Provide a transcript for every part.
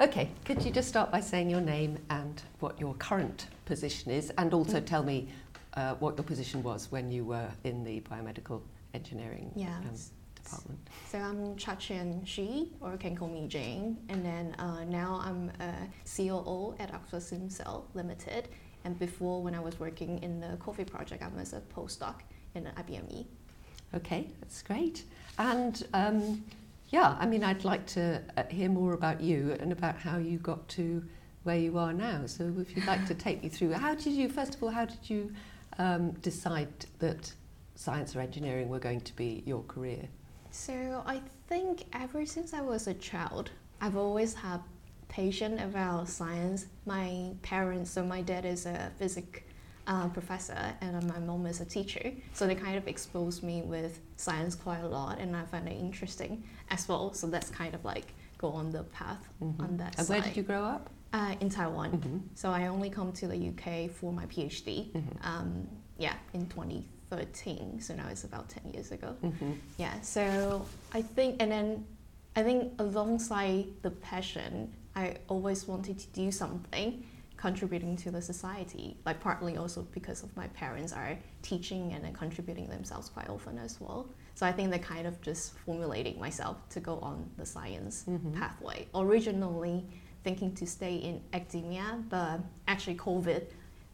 Okay, could you just start by saying your name and what your current position is, and also Mm. tell me uh, what your position was when you were in the biomedical engineering Yeah. um, department? So I'm Chia Chen Hsu, or you can call me Jane. And then uh, now I'm a COO at Oxford SimCell Limited. And before, when I was working in the COVID project, I was a postdoc in IBME. Okay, that's great. And um, yeah, I mean, I'd like to uh, hear more about you and about how you got to where you are now. So, if you'd like to take me through, how did you, first of all, how did you um, decide that science or engineering were going to be your career? So I think ever since I was a child, I've always had passion about science. My parents, so my dad is a physics uh, professor and my mom is a teacher, so they kind of exposed me with science quite a lot, and I find it interesting as well. So that's kind of like go on the path Mhm. on that And side. where did you grow up? Uh, in Taiwan. Mhm. So I only come to the UK for my PhD. Mhm. Um, yeah, in 2013. So now it's about 10 years ago. Mhm. Yeah, so I think, and then I think alongside the passion, I always wanted to do something contributing to the society, like partly also because of my parents are teaching and then contributing themselves quite often as well. So I think they're kind of just formulating myself to go on the science Mhm. pathway. Originally thinking to stay in academia, but actually COVID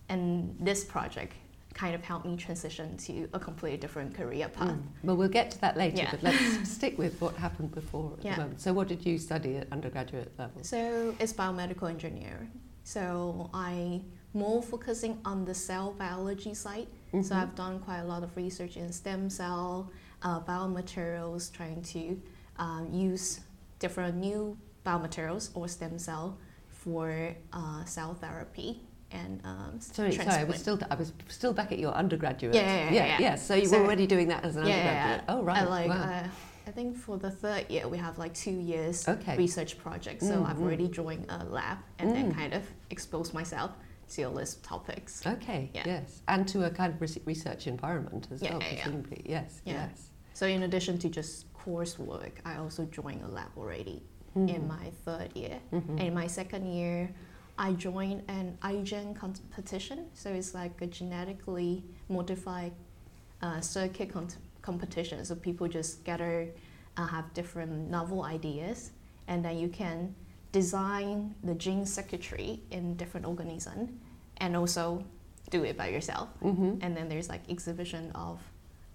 and this project kind of helped me transition to a completely different career path. Mm. Well, we'll get to that later, Yeah. but let's stick with what happened before at Yeah. So, what did you study at undergraduate level? So it's biomedical engineering. So I more focusing on the cell biology side. So Mhm. I've done quite a lot of research in stem cell, uh, biomaterials, trying to um, use different new biomaterials or stem cell for uh, cell therapy and um, Sorry, sorry, I was still I was still back at your undergraduate. Yeah, yeah, yeah, yeah. So you So- were already doing that as an Yeah, yeah, undergraduate. yeah. Oh right. I like wow. I think for the third year we have like two years Okay. research project. So I've Mm, mm. already joined a lab and then Mm. kind of exposed myself to all these topics. Okay. Yeah. Yes, and to a kind of res- research environment as Yeah, well, yeah, presumably. Yes. Yes. So in addition to just coursework, I also joined a lab already in Mhm. my third year. Mhm. And in my second year, I joined an iGEM competition. So it's like a genetically modified uh, circuit con- competition. So people just gather, uh, have different novel ideas, and then you can design the gene circuitry in different organisms, and also do it by yourself. Mhm. And then there's like exhibition of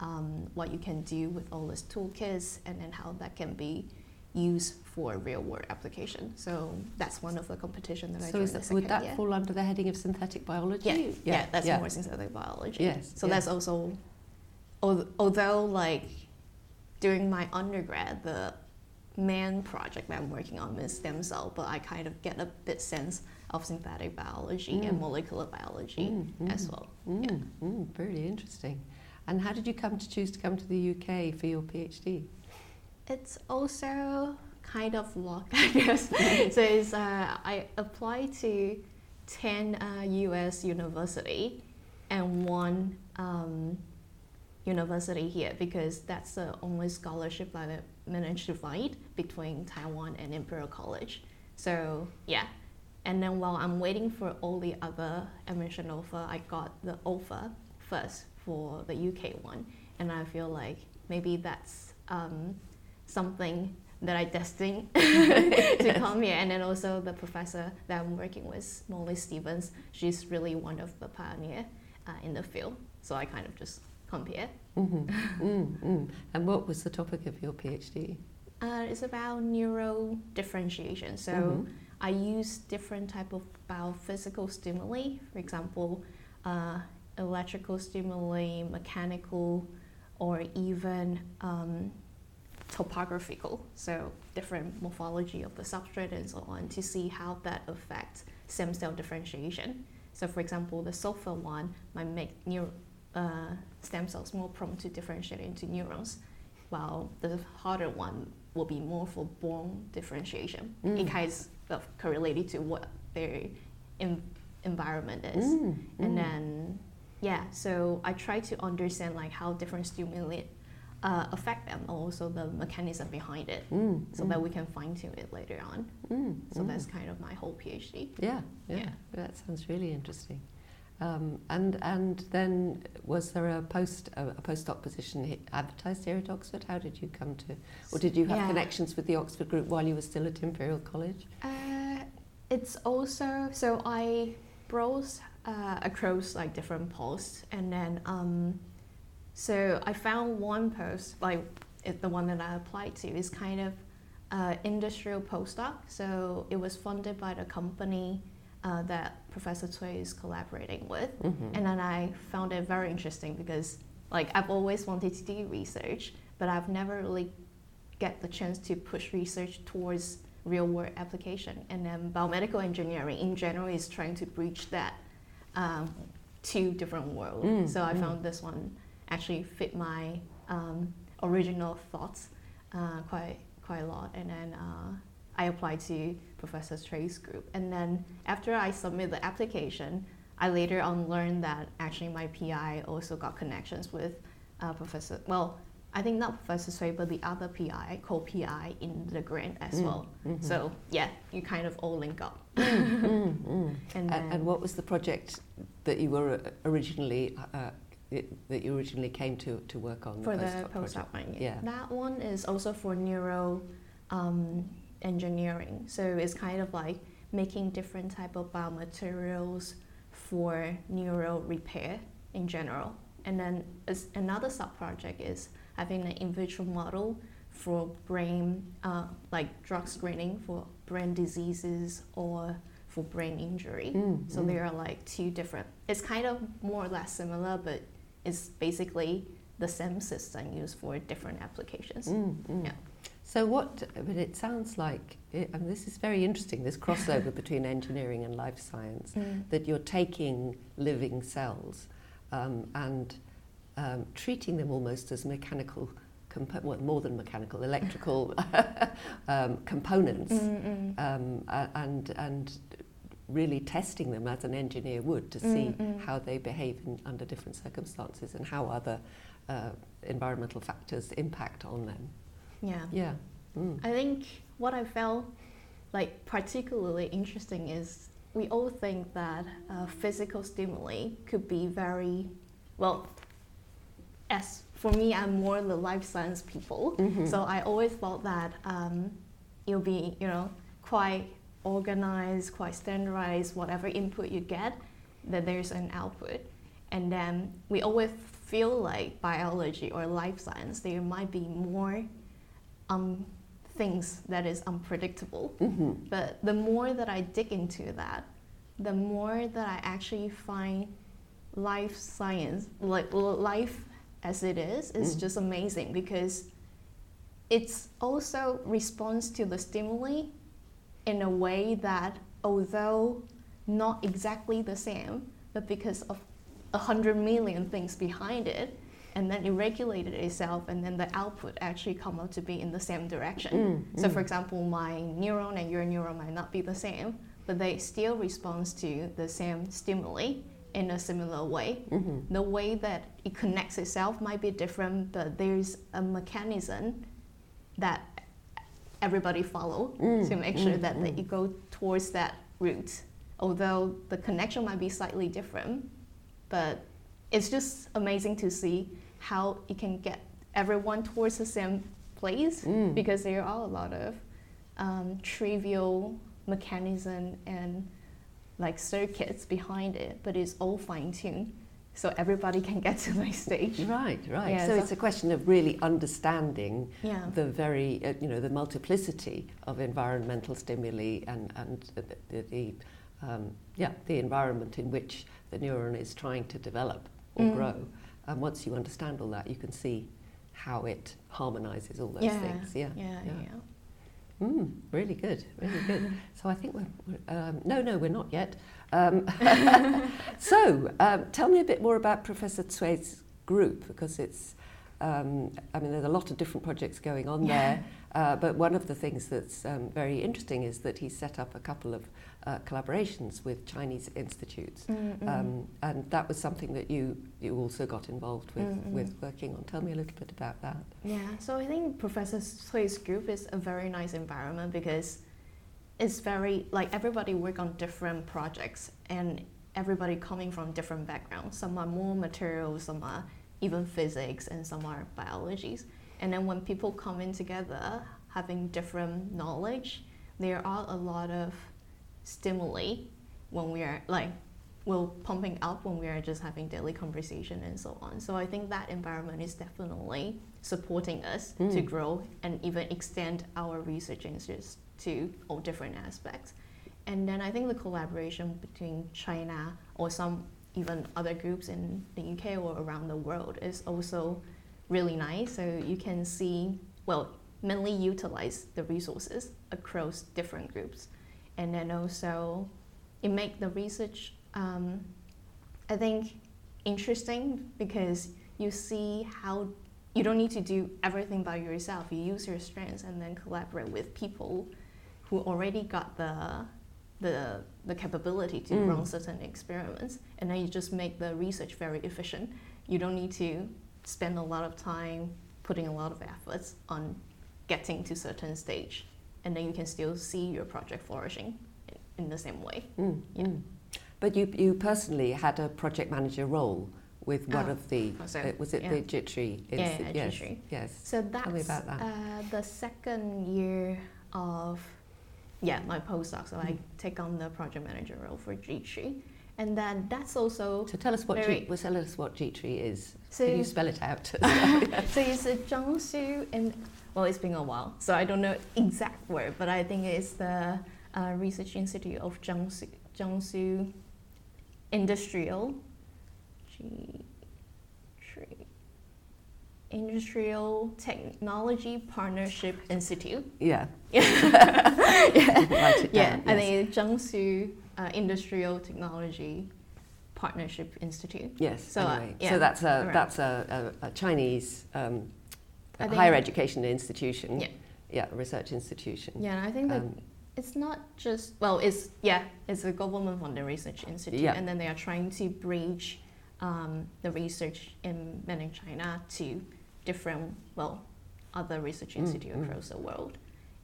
um, what you can do with all these toolkits, and then how that can be used for real world application. So that's one of the competition that I So joined is the would that year. fall under the heading of synthetic biology? Yeah, yeah, that's yeah. more synthetic biology. Yes, So yes. that's also, al- although like during my undergrad, the main project that I'm working on is stem cell, but I kind of get a bit sense of synthetic biology and Mm. molecular biology Mm, as mm. well. Mm, mm, very interesting. And how did you come to choose to come to the UK for your PhD? It's also kind of luck, I guess. so it's, uh, I applied to 10 uh, US university and one um, university here because that's the only scholarship that I managed to find between Taiwan and Imperial College. So yeah, and then while I'm waiting for all the other admission offer, I got the offer first for the UK one, and I feel like maybe that's um, something that I destined to come here. And then also the professor that I'm working with, Molly Stevens, she's really one of the pioneer uh, in the field. So I kind of just come here. Mhm, mm, mm. And what was the topic of your PhD? Uh, it's about neural differentiation. So Mhm. I use different type of biophysical stimuli, for example, uh, electrical stimuli, mechanical, or even um, topographical. So different morphology of the substrate and so on to see how that affects stem cell differentiation. So for example, the sulfur one might make neur- uh, stem cells more prone to differentiate into neurons, while the harder one will be more for bone differentiation. Mm. It kind of correlated to what their en- environment is. Mm, mm. And then, yeah, so I try to understand like how different stimuli uh, affect them, also the mechanism behind it, Mm, so mm, that we can fine tune it later on. mm, So mm. that's kind of my whole PhD. Yeah, yeah, Yeah. That sounds really interesting. Um, and and then was there a post a, a postdoc position advertised here at Oxford? How did you come to, or did you have Yeah. connections with the Oxford group while you were still at Imperial College? Uh, it's also so I browse uh, across like different posts, and then um, so I found one post like it, the one that I applied to is kind of uh, industrial postdoc. So it was funded by the company uh, that Professor Cui is collaborating with, Mhm. and then I found it very interesting because like I've always wanted to do research, but I've never really get the chance to push research towards real world application. And then biomedical engineering in general is trying to bridge that um, two different worlds. Mm, so I mm. found this one actually fit my um, original thoughts uh, quite quite a lot. And then uh, I applied to Professor Cui's group. And then after I submit the application, I later on learned that actually my PI also got connections with uh, Professor. Well, I think not Professor Cui, but the other PI, co-PI in the grant as Mm, well. mhm. So yeah, you kind of all link up. Mm, mm. And, And, and what was the project that you were uh, originally uh, it, that you originally came to, to work on? for the postdoc postdoc project? one, Yeah. that one is also for neuro um, engineering. So it's kind of like making different type of biomaterials for neural repair in general. And then as another sub project is having an in vitro model for brain, uh, like drug screening for brain diseases or for brain injury. Mm, So mm. there are like two different. It's kind of more or less similar, but it's basically the same system used for different applications. Mm, mm. Yeah. So what? But it sounds like, it, and this is very interesting. This crossover between engineering and life science. Mm. That you're taking living cells um, and um, treating them almost as mechanical, compo- well, more than mechanical, electrical um, components, Mm, mm. um, and and really testing them as an engineer would to see Mm, mm. how they behave in, under different circumstances and how other uh, environmental factors impact on them. Yeah. Yeah. Mm. I think what I felt like particularly interesting is we all think that uh, physical stimuli could be very well. As for me, I'm more the life science people, Mhm. so I always thought that um, it'll be you know quite organized, quite standardized. Whatever input you get, that there's an output, and then we always feel like biology or life science there might be more um, things that is unpredictable. Mhm. But the more that I dig into that, the more that I actually find life science, like life as it is, is Mm. just amazing because it's also responds to the stimuli in a way that, although not exactly the same, but because of a hundred million things behind it, and then it regulated itself, and then the output actually come out to be in the same direction. Mm, So, mm. for example, my neuron and your neuron might not be the same, but they still respond to the same stimuli in a similar way. Mhm. The way that it connects itself might be different, but there's a mechanism that everybody follow Mm, to make sure mm, that, that mm. you go towards that route. Although the connection might be slightly different, but it's just amazing to see how it can get everyone towards the same place Mm. because there are a lot of um, trivial mechanism and like circuits behind it, but it's all fine tuned, so everybody can get to the stage. Right, right. Yeah, so so- it's a question of really understanding Yeah. the very, uh, you know, the multiplicity of environmental stimuli and and the, the, the um, yeah, the environment in which the neuron is trying to develop or Mm. grow. And once you understand all that, you can see how it harmonizes all those yeah, things. Yeah, yeah, yeah. yeah. Mm, really good, really good. So I think we're, we're um, no, no, we're not yet. Um, so um, tell me a bit more about Professor Cui's group because it's Um, I mean, there's a lot of different projects going on Yeah. there, uh, but one of the things that's um, very interesting is that he set up a couple of uh, collaborations with Chinese institutes. Mm, Um, and that was something that you, you also got involved with, Mm, mm. with working on. Tell me a little bit about that. Yeah, so I think Professor Cui's group is a very nice environment because it's very like everybody work on different projects and everybody coming from different backgrounds. Some are more materials, some are even physics, and some are biologies. And then when people come in together, having different knowledge, there are a lot of stimuli when we are like will pumping up when we are just having daily conversation and so on. So I think that environment is definitely supporting us to Mm. grow and even extend our research interests to all different aspects. And then I think the collaboration between China or some even other groups in the UK or around the world is also really nice. So you can see, well, mainly utilize the resources across different groups. And then also it make the research, um, I think, interesting because you see how you don't need to do everything by yourself. You use your strengths and then collaborate with people who already got the the, the capability to Mm. run certain experiments, and then you just make the research very efficient. You don't need to spend a lot of time putting a lot of efforts on getting to certain stage, and then you can still see your project flourishing in, the same way. Mm, Yeah. mm. But you, you personally had a project manager role with one Oh, of the, so, uh, was it yeah. the JITRI? Yeah, yeah, yes, JITRI. yes. So that's me about that. Uh, the second year of yeah my postdoc. So I Mm. take on the project manager role for JITRI, and then that's also So tell us what Very- G, well, tell us what JITRI is. so Can you spell it out? so it's a Jiangsu and well it's been a while, so I don't know exact word, but I think it's the uh, research institute of Jiangsu Jiangsu Industrial G Tree Industrial Technology Partnership Institute. yeah. yeah, Write it yeah. down, I yes. think Jiangsu uh, Industrial Technology Partnership Institute. Yes. So, uh, yeah, so that's a around. that's a, a, a Chinese um, I higher education institution. Yeah. Yeah, a research institution. Yeah, and I think that Um, it's not just well, it's yeah, it's a government funded research institute, Yeah. and then they are trying to bridge um, the research in mainland China to different well other research Mm, institute mm. across the world,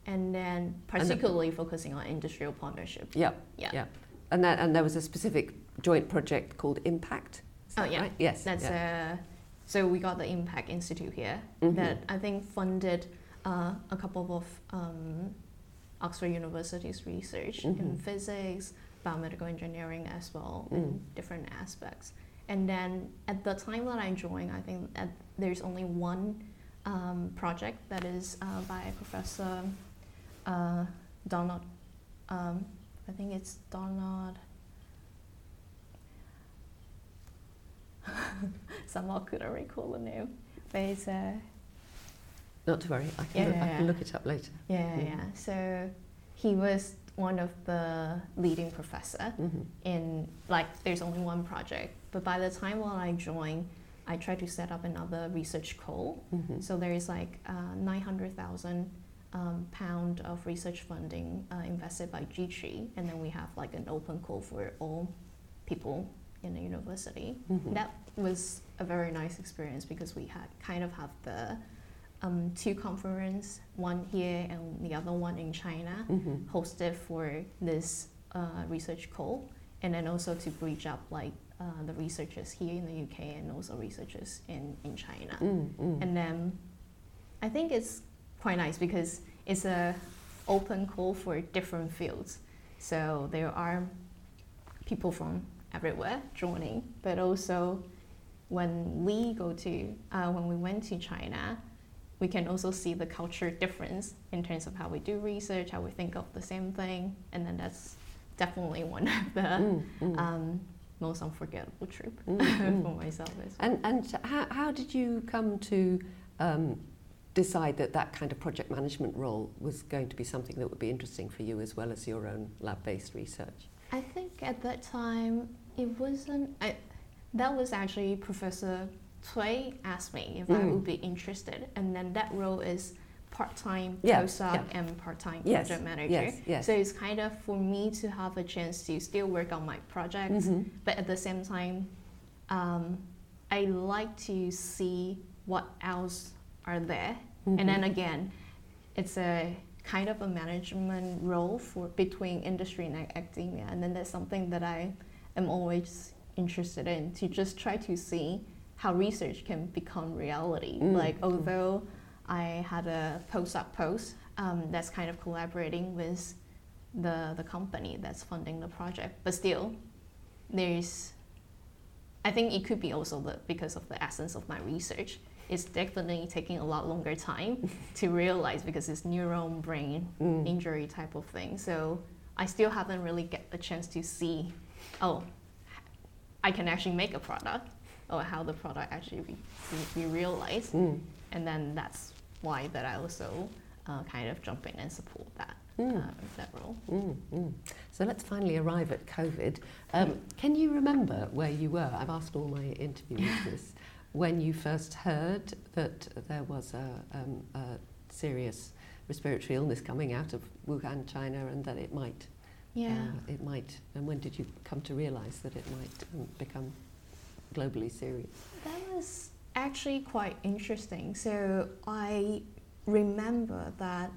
and then particularly focusing on industrial partnership. yeah. Yeah. Yeah. And that, and there was a specific joint project called Impact. Oh, yeah. right? Yes. That's yeah. uh, so we got the Impact Institute here Mhm. that I think funded uh, a couple of um, Oxford University's research in Mhm. physics, biomedical engineering as well, Mm. in different aspects. And then at the time that I joined, I think that there's only one um, project that is uh, by Professor uh, Donald. Um, I think it's Donald. Somehow couldn't recall the name, but it's uh, Not to worry. I can, Yeah, look, yeah, I can yeah. look it up later. yeah, Mhm. yeah. So he was one of the leading professor hmm in like there's only one project, but by the time when I joined, I tried to set up another research call. hmm So there is like uh, nine hundred thousand um, pound of research funding uh, invested by JITRI, and then we have like an open call for all people in the university. hmm That was a very nice experience because we had kind of have the um, two conference, one here and the other one in China, hmm hosted for this uh, research call, and then also to bridge up like uh, the researchers here in the UK and also researchers in, in China. mm mm. And then I think it's quite nice because it's a open call for different fields. So there are people from everywhere joining, but also when we go to uh, when we went to China, we can also see the culture difference in terms of how we do research, how we think of the same thing, and then that's definitely one of the Mm, mm. um, most unforgettable trip Mm, mm. for myself as well. And, and how, how did you come to um, decide that that kind of project management role was going to be something that would be interesting for you as well as your own lab-based research? I think at that time it wasn't. I, that was actually Professor Cui asked me if I Mm. would be interested, and then that role is part-time Yeah, postdoc yeah. and part-time Yes, project manager. yes, yes. So it's kind of for me to have a chance to still work on my projects, Mhm. but at the same time, um, I like to see what else are there. Mhm. And then again, it's a kind of a management role for between industry and academia, and then that's something that I am always interested in to just try to see how research can become reality. Mm. Like although I had a postdoc post um, that's kind of collaborating with the the company that's funding the project, but still, there's. I think it could be also the, because of the essence of my research. It's definitely taking a lot longer time to realize because it's neuron brain Mm. injury type of thing. So I still haven't really get the chance to see, oh, I can actually make a product or how the product actually be, be realized. Mm. And then that's why that I also uh, kind of jump in and support that Mm. uh, that role. Mm, mm. So let's finally arrive at COVID. Um, can you remember where you were? I've asked all my interviewees this. When you first heard that there was a, um, a serious respiratory illness coming out of Wuhan, China, and that it might, Yeah. uh, it might, and when did you come to realise that it might um, become globally serious? That was actually quite interesting. So I remember that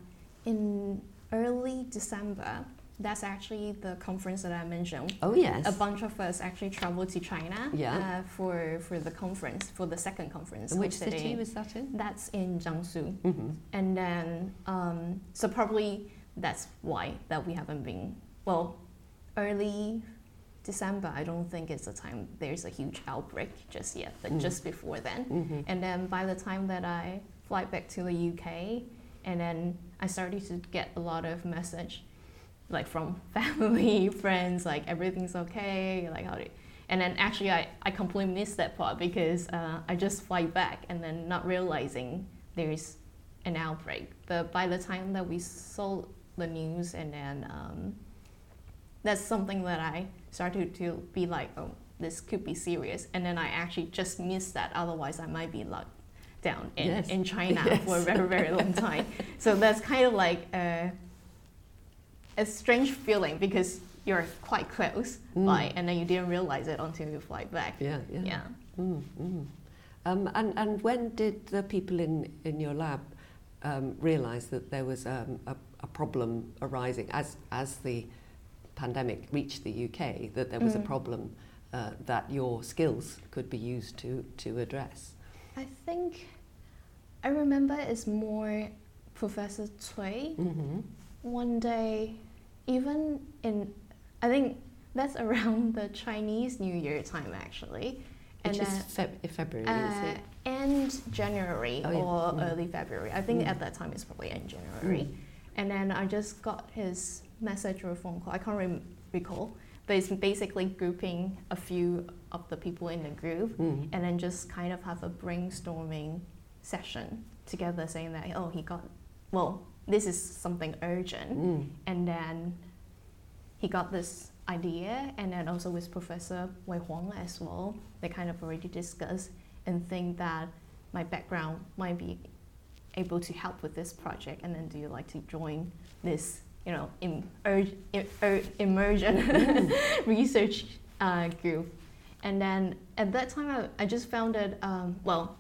in early December, that's actually the conference that I mentioned. Oh yes. A bunch of us actually traveled to China Yeah. uh, for, for the conference, for the second conference. which city was that in? That's in Jiangsu. Mm-hmm. And then, um, so probably that's why that we haven't been, well, early December, I don't think it's the time there's a huge outbreak just yet, but Mm. just before then. Mm-hmm. And then by the time that I fly back to the UK, and then I started to get a lot of message, like from family, friends, like everything's okay, like how do you, and then actually I, I completely missed that part because uh, I just fly back and then not realizing there's an outbreak. But by the time that we saw the news and then um, that's something that I started to be like, oh, this could be serious. And then I actually just missed that. Otherwise, I might be locked down in, Yes. in China Yes. for a very, very long time. so that's kind of like a, a strange feeling because you're quite close, Mm. by, and then you didn't realize it until you fly back. Yeah, yeah. Yeah. Mm, mm. Um, and, and when did the people in, in your lab um, realise that there was um, a, a problem arising as, as the pandemic reached the UK, that there was a Mm. problem uh, that your skills could be used to, to address? I think I remember it's more Professor Cui. Mm-hmm. One day, even in, I think that's around the Chinese New Year time actually. Which is then, Feb- February, uh, is it? end January Oh, yeah. or Mm. early February. I think Mm. at that time it's probably end January. Mm. And then I just got his message or phone call. I can't rem- recall, but it's basically grouping a few of the people in the group Mm. and then just kind of have a brainstorming session together saying that, oh, he got, well, this is something urgent. Mm. And then he got this idea, and then also with Professor Wei Huang as well, they kind of already discussed and think that my background might be able to help with this project. And then, do you like to join this, you know, im- urg- im- er- immersion research uh, group? And then at that time, I, I just found it, um, well,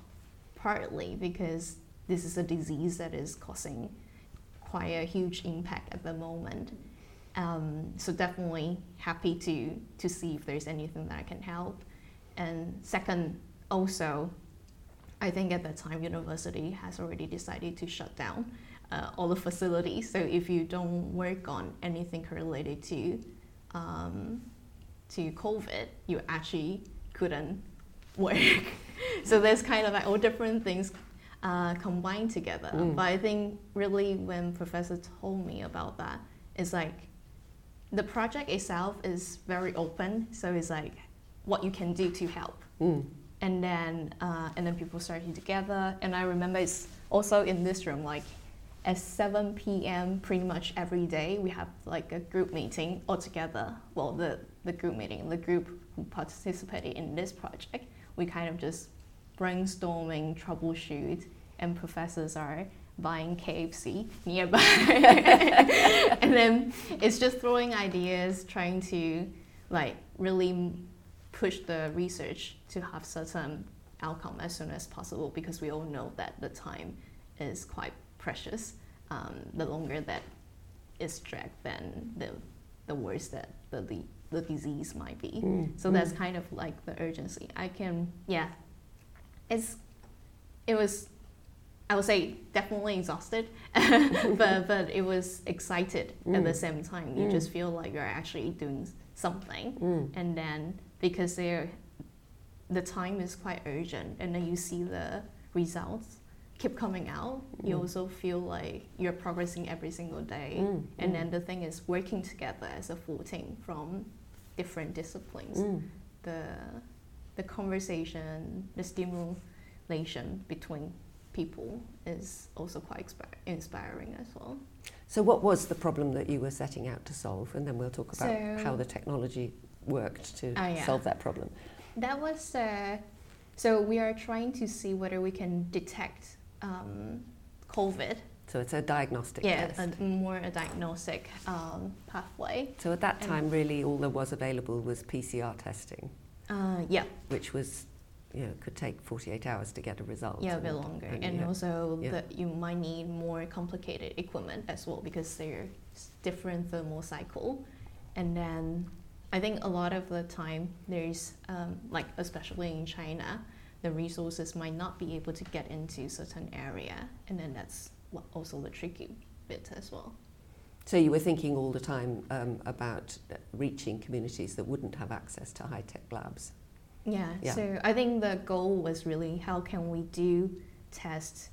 partly because this is a disease that is causing quite a huge impact at the moment. Um, so definitely happy to to see if there's anything that I can help. And second, also, I think at that time university has already decided to shut down uh, all the facilities. So if you don't work on anything related to um, to COVID, you actually couldn't work. so there's kind of like all different things uh, combined together. Mm. But I think really when Professor told me about that, it's like the project itself is very open. So it's like what you can do to help. Mm. And then uh, and then people started together. And I remember it's also in this room like at 7 p.m. pretty much every day we have like a group meeting all together. Well, the the group meeting, the group who participated in this project, we kind of just brainstorming, troubleshoot, and professors are buying KFC nearby. and then it's just throwing ideas, trying to like really push the research to have certain outcome as soon as possible because we all know that the time is quite precious. Um, the longer that is dragged, then the the worse that the the, the disease might be. Mm, So that's kind of like the urgency. I can yeah, it's it was I would say definitely exhausted, but but it was excited at the Mm. same time. You Mm. just feel like you're actually doing something, Mm. and then because they're the time is quite urgent, and then you see the results keep coming out. You Mm. also feel like you're progressing every single day, Mm, and mm. then the thing is working together as a full team from different disciplines Mm. the the conversation, the stimulation between people is also quite expi- inspiring as well. So, what was the problem that you were setting out to solve? And then we'll talk about So- how the technology worked to Ah, yeah. solve that problem. That was uh, so we are trying to see whether we can detect um, COVID. So, it's a diagnostic Yeah, test. a, more a diagnostic um, pathway. so, at that and- time, really, all there was available was PCR testing, Uh, yeah, which was, you know, could take 48 hours to get a result. yeah, a bit longer, and, and yeah. also Yeah. that you might need more complicated equipment as well because they're different thermal cycle, and then I think a lot of the time there's um, like especially in China, the resources might not be able to get into certain area, and then that's also the tricky bit as well. So, you were thinking all the time um, about uh, reaching communities that wouldn't have access to high tech labs. Yeah, Yeah. So I think the goal was really how can we do tests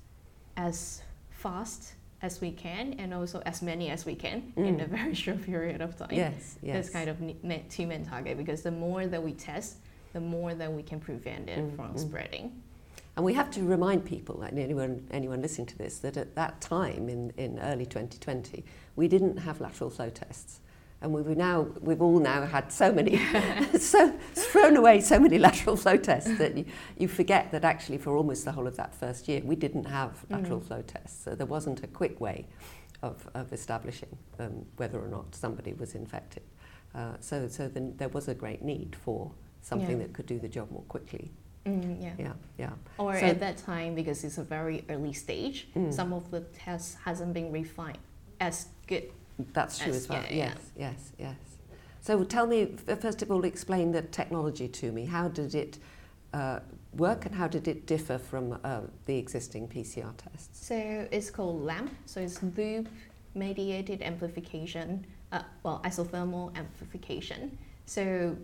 as fast as we can and also as many as we can in Mm. a very short period of time. Yes, yes. That's kind of two main target because the more that we test, the more that we can prevent it Mm, from mm. spreading. And we have to remind people, and anyone, anyone listening to this, that at that time in, in early 2020, we didn't have lateral flow tests. And we've now, we've all now had so many, so thrown away so many lateral flow tests that you, you forget that actually for almost the whole of that first year, we didn't have lateral Mm. flow tests. So there wasn't a quick way of, of establishing um, whether or not somebody was infected. Uh, so so then there was a great need for something Yeah. that could do the job more quickly. Mm, yeah. Yeah, yeah. Or So- at that time, because it's a very early stage, Mm. some of the tests hasn't been refined as good. That's true As- as well. yeah, yeah. yes, yes, yes. So tell me, first of all, explain the technology to me. How did it uh, work and how did it differ from uh, the existing PCR tests? So it's called LAMP. So it's loop mediated amplification, uh, well, isothermal amplification. So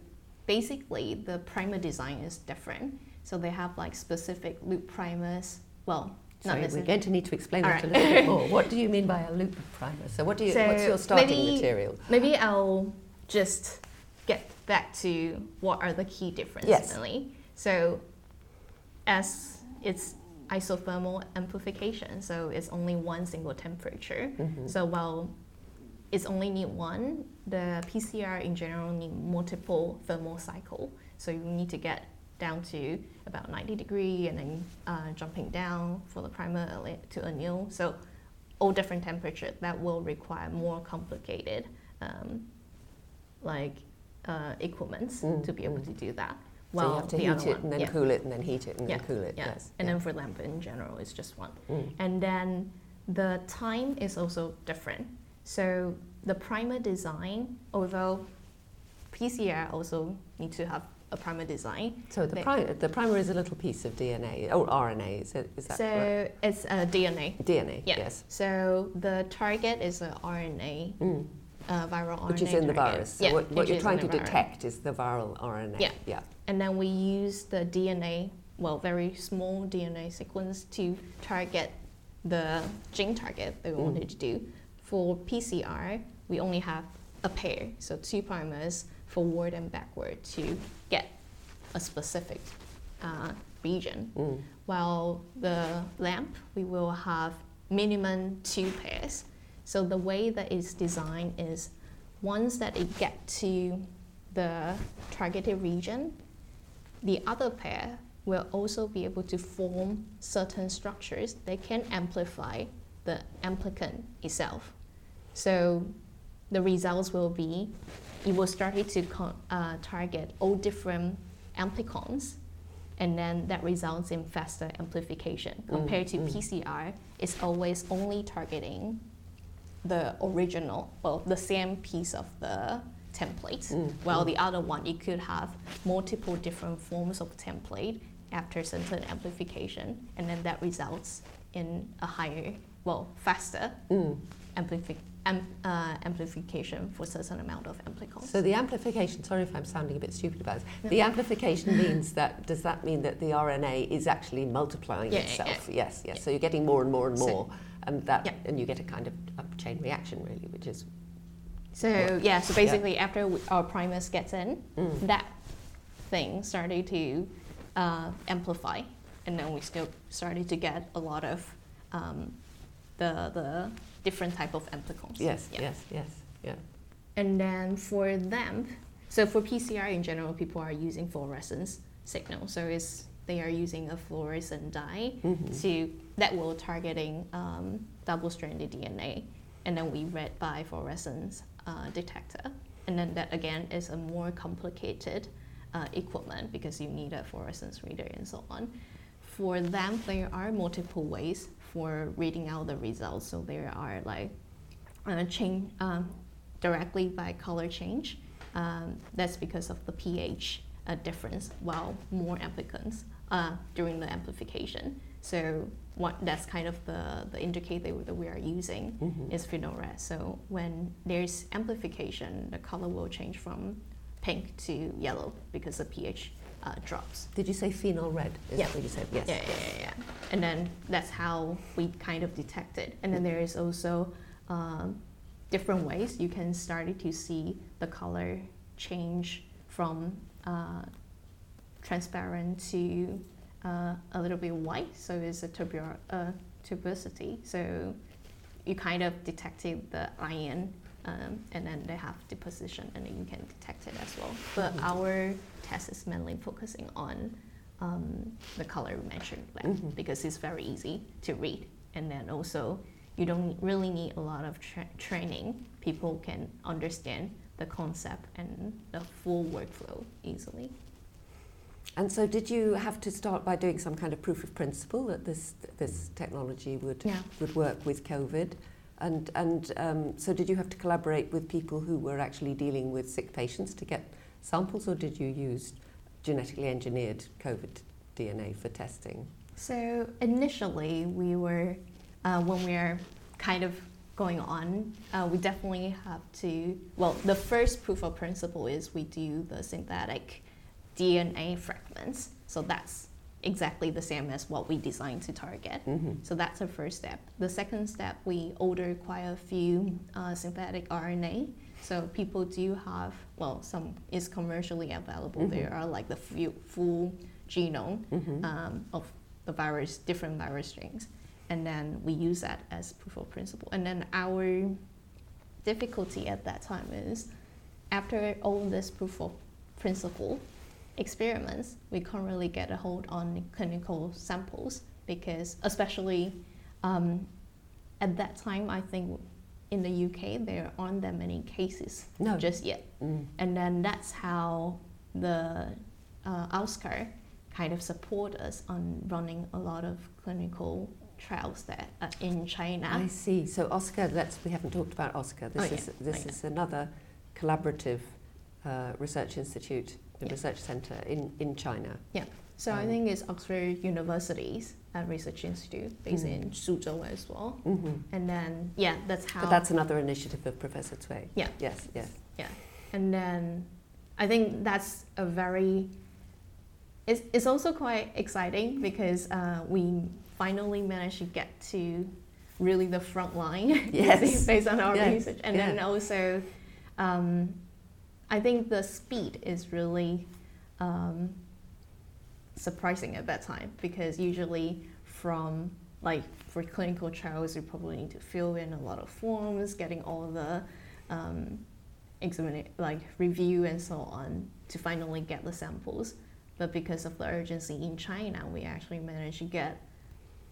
basically, the primer design is different. So they have like specific loop primers. Well, not Sorry, we're going to need to explain All that a little bit more. What do you mean by a loop primer? So what do you, So what's your starting maybe- material? Maybe I'll just get back to what are the key differences. Yes. Really. So as it's isothermal amplification, so it's only one single temperature. Mhm. So while it's only need one, the PCR in general need multiple thermal cycle. So you need to get down to about 90 degree and then uh, jumping down for the primer to anneal. So all different temperature that will require more complicated um, like uh, equipments Mm, to be able to do that. so you have to heat it one- and then yeah. cool it and then heat it and Yeah, then cool it. yeah. Yes. And then for LAMP in general, it's just one. Mm. And then the time is also different. So the primer design, although PCR also need to have a primer design. So the, pri- the primer is a little piece of DNA or RNA. Is, it, is that so correct? it's a DNA. DNA. Yeah. Yes. So the target is a RNA, Mm. uh, viral RNA. Which is in the target. virus. So yeah, what, what you're trying to the detect is the viral RNA. Yeah. Yeah. And then we use the DNA, well, very small DNA sequence to target the gene target that we Mm. wanted to do. For PCR, we only have a pair, so two primers forward and backward to get a specific uh, region. Mm. While the LAMP, we will have minimum two pairs. So the way that it's designed is once that it get to the targeted region, the other pair will also be able to form certain structures that can amplify the amplicon itself. So the results will be it will start to uh, target all different amplicons and then that results in faster amplification mm, compared to mm. PCR it's always only targeting the original well the same piece of the template mm, while mm. the other one it could have multiple different forms of template after certain amplification and then that results in a higher well faster mm. amplification am, uh, amplification for a certain amount of amplicons. So the amplification, sorry if I'm sounding a bit stupid about this, the amplification means that, does that mean that the RNA is actually multiplying yeah, itself? Yeah, yes, yes. So you're getting more and more and more, so, and that, and you get a kind of a chain reaction really, which is. So yeah, so basically after we, our primers gets in, mm. that thing started to uh, amplify, and then we still started to get a lot of um, the the different type of amplicons. Yes, yeah. yes, yes, yeah. And then for them, so for PCR in general, people are using fluorescence signal. So it's they are using a fluorescent dye mm-hmm. to that will targeting um, double-stranded DNA, and then we read by fluorescence uh, detector, and then that again is a more complicated uh, equipment because you need a fluorescence reader and so on. For them, there are multiple ways for reading out the results. So there are like uh, change um, directly by color change. Um, that's because of the pH uh, difference, while more amplicons uh, during the amplification. So what, that's kind of the, the indicator that we are using mm-hmm. is phenol red. So when there's amplification, the color will change from pink to yellow because the pH uh, drops. Did you say phenol red? Is yeah. what you said? Yes. Yeah, yeah, yeah, yeah. And then that's how we kind of detect it. And then there is also um, different ways you can start to see the color change from uh, transparent to uh, a little bit white. So it's a tuber- uh, turbidity. So you kind of detected the iron um, and then they have deposition, and then you can detect it as well. But mm-hmm. our test is mainly focusing on um, the color mentioned mm-hmm. because it's very easy to read, and then also you don't really need a lot of tra- training. People can understand the concept and the full workflow easily. And so, did you have to start by doing some kind of proof of principle that this this technology would yeah. would work with COVID? And, and um, so did you have to collaborate with people who were actually dealing with sick patients to get samples, or did you use genetically engineered COVID DNA for testing? So initially, we were, uh, when we are kind of going on, uh, we definitely have to, well, the first proof of principle is we do the synthetic DNA fragments. So that's exactly the same as what we designed to target. Mm-hmm. So that's the first step. The second step, we order quite a few uh, synthetic RNA. So people do have, well, some is commercially available. Mm-hmm. There are like the full, full genome mm-hmm. um, of the virus, different virus strains. And then we use that as proof of principle. And then our difficulty at that time is after all this proof of principle, experiments, we can't really get a hold on clinical samples because, especially um, at that time, I think in the UK there aren't that many cases no. just yet. Mm. And then that's how the uh, OSCAR kind of support us on running a lot of clinical trials there uh, in China. I see. So OSCAR, let's we haven't talked about OSCAR. This oh, is yeah. this oh, is another collaborative uh, research institute the yeah. research center in, in China. Yeah. So um, I think it's Oxford University's uh, research institute based mm-hmm. in Suzhou as well. Mm-hmm. And then yeah, that's how. But that's another initiative of Professor Cui. Yeah. Yes. Yes. Yeah. And then I think that's a very. It's, it's also quite exciting because uh, we finally managed to get to really the front line yes. based on our yes. research and yeah. then also um, I think the speed is really um, surprising at that time because usually from like for clinical trials you probably need to fill in a lot of forms, getting all the um, examine like review and so on to finally get the samples. but because of the urgency in China, we actually managed to get.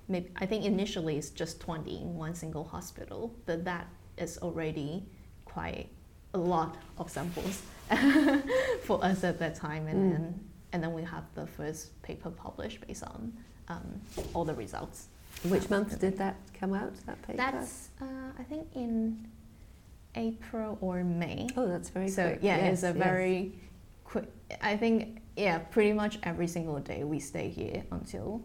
Maybe I think initially it's just 20 in one single hospital, but that is already quite a lot of samples for us at that time, and Mm. then and then we have the first paper published based on um, all the results. Which month did that come out, that paper? That's uh, I think in April or May. oh, that's very so quick. yeah, Yes, it's a yes. very quick. I think yeah, pretty much every single day we stay here until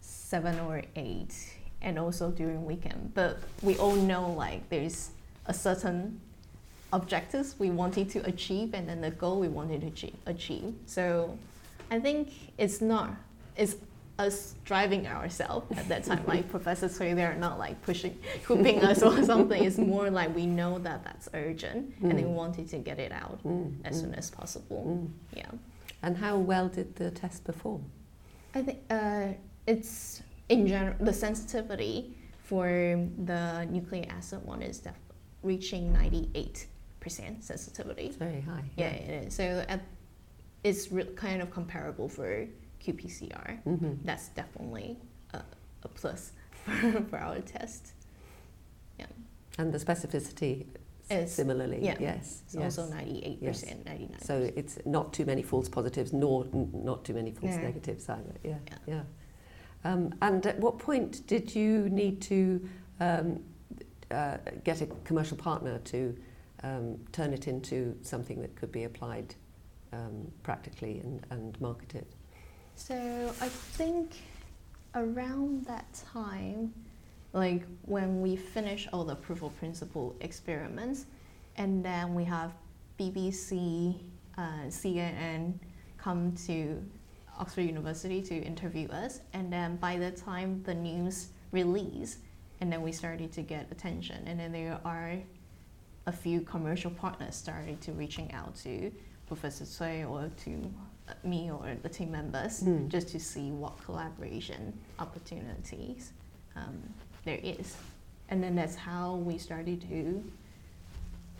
seven or eight, and also during weekend. But we all know like there's a certain objectives we wanted to achieve, and then the goal we wanted to achieve. achieve. So I think it's not it's us driving ourselves at that time. like Professor Cui, they're not like pushing, whipping us or something. It's more like we know that that's urgent, and they Mm. wanted to get it out Mm, as mm, soon as possible. mm. Yeah, And how well did the test perform? I think uh, it's in general the sensitivity for the nucleic acid one is reaching ninety eight percent sensitivity. It's very high. Yeah, it is. So at, it's re- kind of comparable for qPCR. hmm That's definitely a, a plus for, for our test. Yeah. And the specificity Is- similarly, yeah, yes. It's yes. also ninety eight percent, ninety nine. So it's not too many false positives, nor n- not too many false No. negatives either. Yeah, Yeah. yeah. Um, and at what point did you need to um, uh, get a commercial partner to um, turn it into something that could be applied um, practically and, and marketed? So I think around that time, like when we finish all the proof of principle experiments, and then we have BBC, uh, CNN come to Oxford University to interview us, and then by the time the news release, and then we started to get attention, and then there are a few commercial partners started to reaching out to Professor Cui or to uh, me or the team members Mm. just to see what collaboration opportunities um, there is. And then that's how we started to,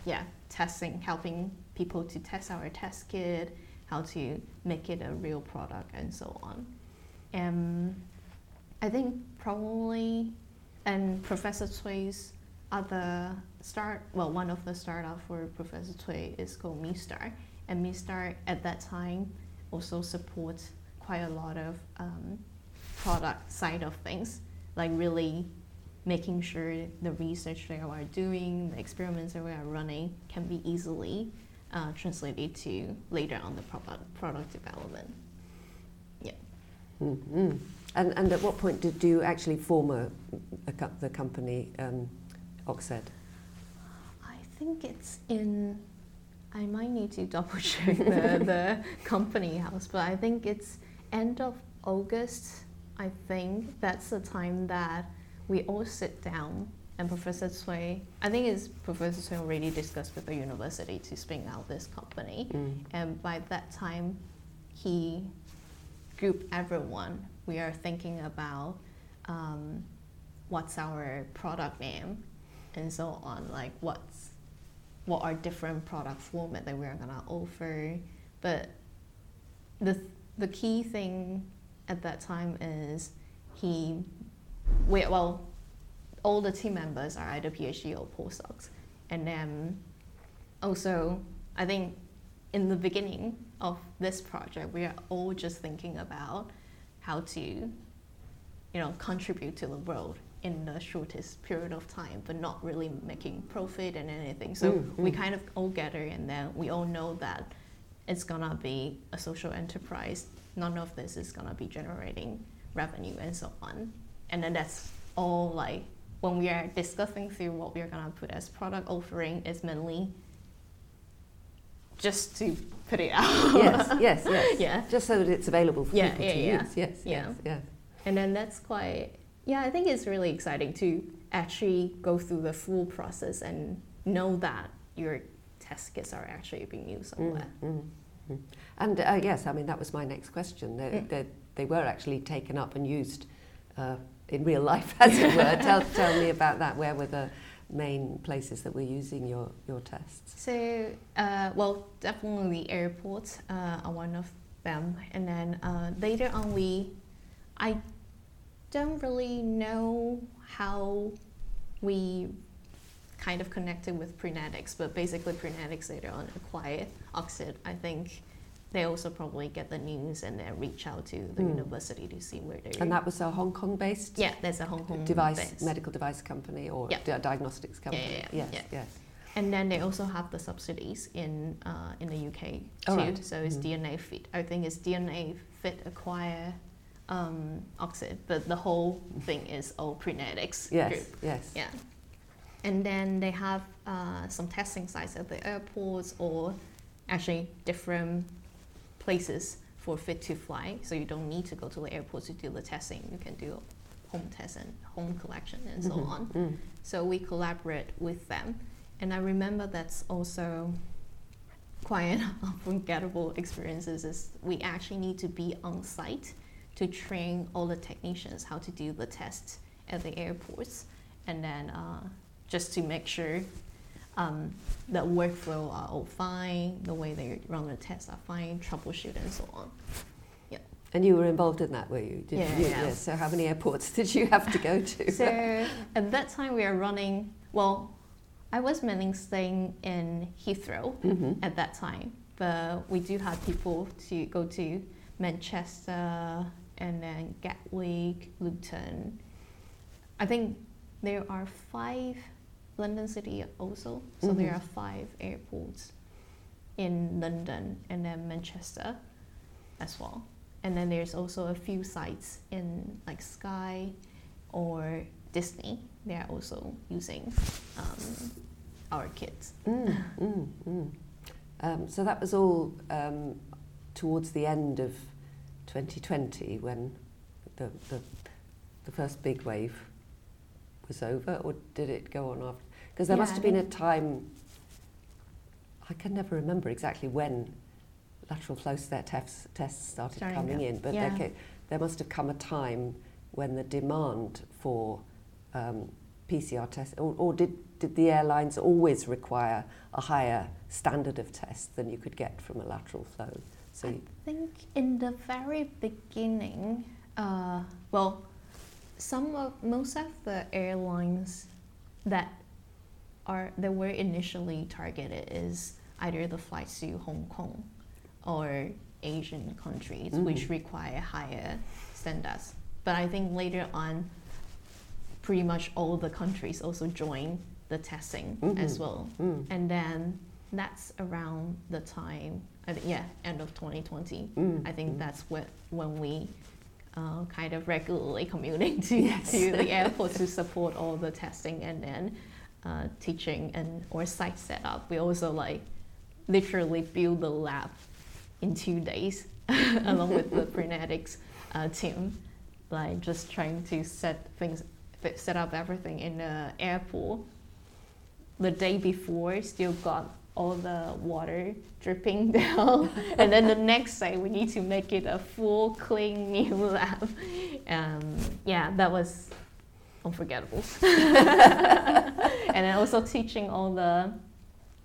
yeah, testing, helping people to test our test kit, how to make it a real product, and so on. And I think probably, and Professor Cui's other start, well, one of the startup for Professor Cui is called MeStar, and MeStar at that time also supports quite a lot of um, product side of things, like really making sure the research that we are doing, the experiments that we are running can be easily uh, translated to later on the product, product development. mm And, and at what point did you actually form a, a co- the company um, Oxsed? I think it's in. I might need to double check the, the company house, but I think it's end of August. I think that's the time that we all sit down and Professor Cui. I think it's Professor Cui already discussed with the university to spin out this company, Mm. and by that time, he grouped everyone. We are thinking about um, what's our product name and so on, like what's what are different product format that we're gonna offer. But the the key thing at that time is he, we, well, all the team members are either PhD or postdocs, and then also I think in the beginning of this project we are all just thinking about how to, you know, contribute to the world in the shortest period of time, but not really making profit and anything. So Mm, we mm. kind of all gather and then we all know that it's gonna be a social enterprise. None of this is gonna be generating revenue and so on. And then that's all like when we are discussing through what we are gonna put as product offering is mainly just to put it out. yes, yes, yes. yeah. Just so that it's available for Yeah, people yeah, to yeah. use. Yes, Yeah. yes, yes. And then that's quite, yeah, I think it's really exciting to actually go through the full process and know that your test kits are actually being used somewhere. Mm, mm, mm. And uh, yes, I mean, that was my next question. They, Mm. they, they were actually taken up and used uh, in real life, as it were. tell, tell me about that. Where were the main places that were using your, your tests? So, uh, well, definitely airports uh, are one of them. And then uh, later on, we, I don't really know how we kind of connected with Prenetics, but basically Prenetics later on acquired Oxsed. I think they also probably get the news and then reach out to the Mm. university to see where they And that was a Hong Kong based yeah, there's a Hong Kong device, base. medical device company or Yeah. di- diagnostics company. yeah, yeah, yes, yeah. yes. And then they also have the subsidies in uh, in the UK too. Right. So it's Mhm. DNA Fit. I think it's DNA Fit acquire um, Oxsed, but the whole thing is all Prenetics Yes, group. yes. Yeah. And then they have uh, some testing sites at the airports or actually different places for Fit to fly. So you don't need to go to the airport to do the testing. You can do home test and home collection and so Mhm, on. mm. So we collaborate with them. And I remember that's also quite an unforgettable experiences is we actually need to be on site to train all the technicians how to do the tests at the airports and then uh, just to make sure um, the workflow are all fine, the way they run the tests are fine, troubleshoot and so on. And you were involved in that, were you? Did Yeah, you? yeah. Yes. So how many airports did you have to go to? So at that time we are running, well, I was mainly staying in Heathrow. Mhm. at that time. But we do have people to go to Manchester and then Gatwick, Luton. I think there are five London City also. So there Mhm. are five airports in London and then Manchester as well. And then there's also a few sites in like Sky or Disney. They are also using um, our kits. Mm, mm, mm. Um, so that was all um, towards the end of 2020 when the, the, the first big wave was over, or did it go on after? Because there Yeah, must have been a time, I can never remember exactly when lateral flow tests, tests started Starting coming up, in, but yeah. there, there must have come a time when the demand for um, PCR tests, or, or did, did the airlines always require a higher standard of test than you could get from a lateral flow? So I think in the very beginning, uh, well, some of most of the airlines that are that were initially targeted is either the flights to Hong Kong or Asian countries, which Mhm. require higher standards. But I think later on, pretty much all the countries also join the testing as Mhm. well. mm, And then that's around the time, I think, yeah, end of 2020. mm, I think mm. that's when, when we uh, kind of regularly commuting to, Yes. to the airport to support all the testing and then uh, teaching and or site setup. We also like literally build the lab in two days along with the Prenetics uh, team, like just trying to set things, set up everything in the airport. The day before, still got all the water dripping down, and then the next day we need to make it a full clean new lab. Um, yeah, that was unforgettable. and then also teaching all the